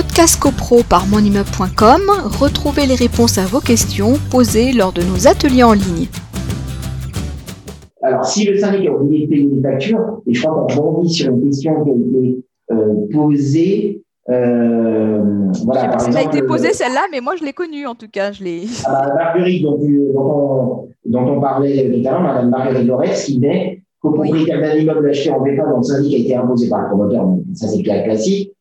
Podcast CoPro par monimmeuble.com, retrouvez les réponses à vos questions posées lors de nos ateliers en ligne. Alors, si le syndic a oublié de payer une facture, et je crois qu'on rebondit sur une question qui a été euh, posée, euh, voilà, je sais pas si ça a été posé celle-là, mais moi je l'ai connue en tout cas. Je l'ai. Ah bah, Marguerite, dont, on, dont, on, parlait tout à l'heure, Madame Marguerite Lorès, qui dit qu'au propriétaire d'un immeuble acheté en VEPA dont le syndic a été imposé par le promoteur, ça c'est classique,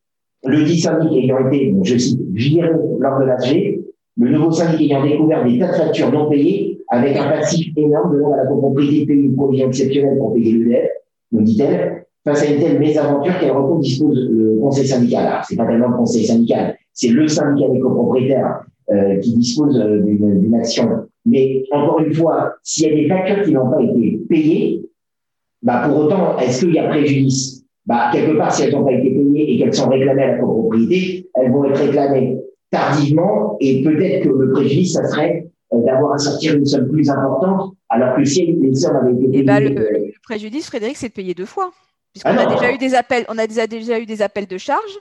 le dit syndic ayant été, je cite, viré lors de l'AG, le nouveau syndic ayant découvert des tas de factures non payées avec un passif énorme de la copropriété payer une provision exceptionnelle pour payer l'EDF, nous dit-elle, face à une telle mésaventure, quel recours dispose le conseil syndical Alors, c'est pas tellement le conseil syndical, c'est le syndicat des copropriétaires euh, qui dispose euh, d'une action. Mais encore une fois, s'il y a des factures qui n'ont pas été payées, bah pour autant, est-ce qu'il y a préjudice? Bah, Quelque part, si elles n'ont pas été payées et qu'elles sont réclamées à la copropriété, elles vont être réclamées tardivement et peut-être que le préjudice, ça serait euh, d'avoir à sortir une somme plus importante, alors que si les sommes avaient été eh ben, payées... le, préjudice, Frédéric, c'est de payer deux fois. Puisqu'on ah a déjà eu des appels, on a déjà, déjà eu des appels de charges.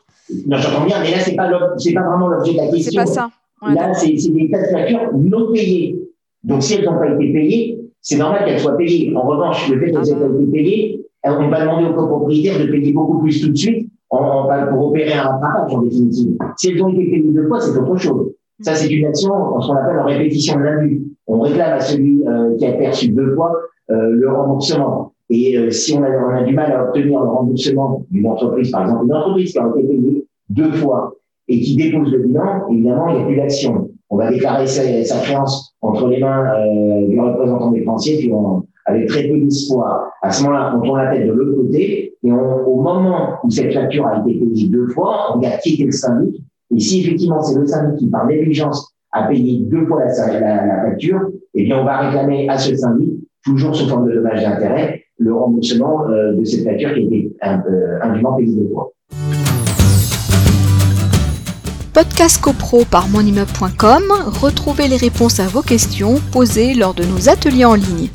Non, j'entends bien, mais là, c'est pas, pas vraiment l'objet de la question. C'est pas ça. là, c'est des tas de factures non payées. Donc, si elles n'ont pas été payées, c'est normal qu'elles soient payées. En revanche, le fait qu'elles n'aient ah pas été payées, on ne va demander aux copropriétaires de payer beaucoup plus tout de suite on, pour opérer un rattrapage en définitive. Si elles ont été payées deux fois, c'est autre chose. Ça, c'est une action, ce qu'on appelle en répétition de l'indu. On réclame à celui euh, qui a perçu deux fois euh, le remboursement. Et euh, si on a, on du mal à obtenir le remboursement d'une entreprise, par exemple une entreprise qui a été payée deux fois et qui dépose le bilan, évidemment, il n'y a plus d'action. On va déclarer sa, sa, créance entre les mains du représentant des financiers, puis on, avec très peu d'espoir. À ce moment-là, on tourne la tête de l'autre côté, et au moment où cette facture a été payée deux fois, on a quitté le syndic, et si effectivement c'est le syndic qui, par négligence, a payé deux fois la, la, facture, eh bien, on va réclamer à ce syndic, toujours sous forme de dommages d'intérêt, le remboursement euh, de cette facture qui a été euh, indûment payée deux fois. Podcast CoPro par monimmeuble.com, retrouvez les réponses à vos questions posées lors de nos ateliers en ligne.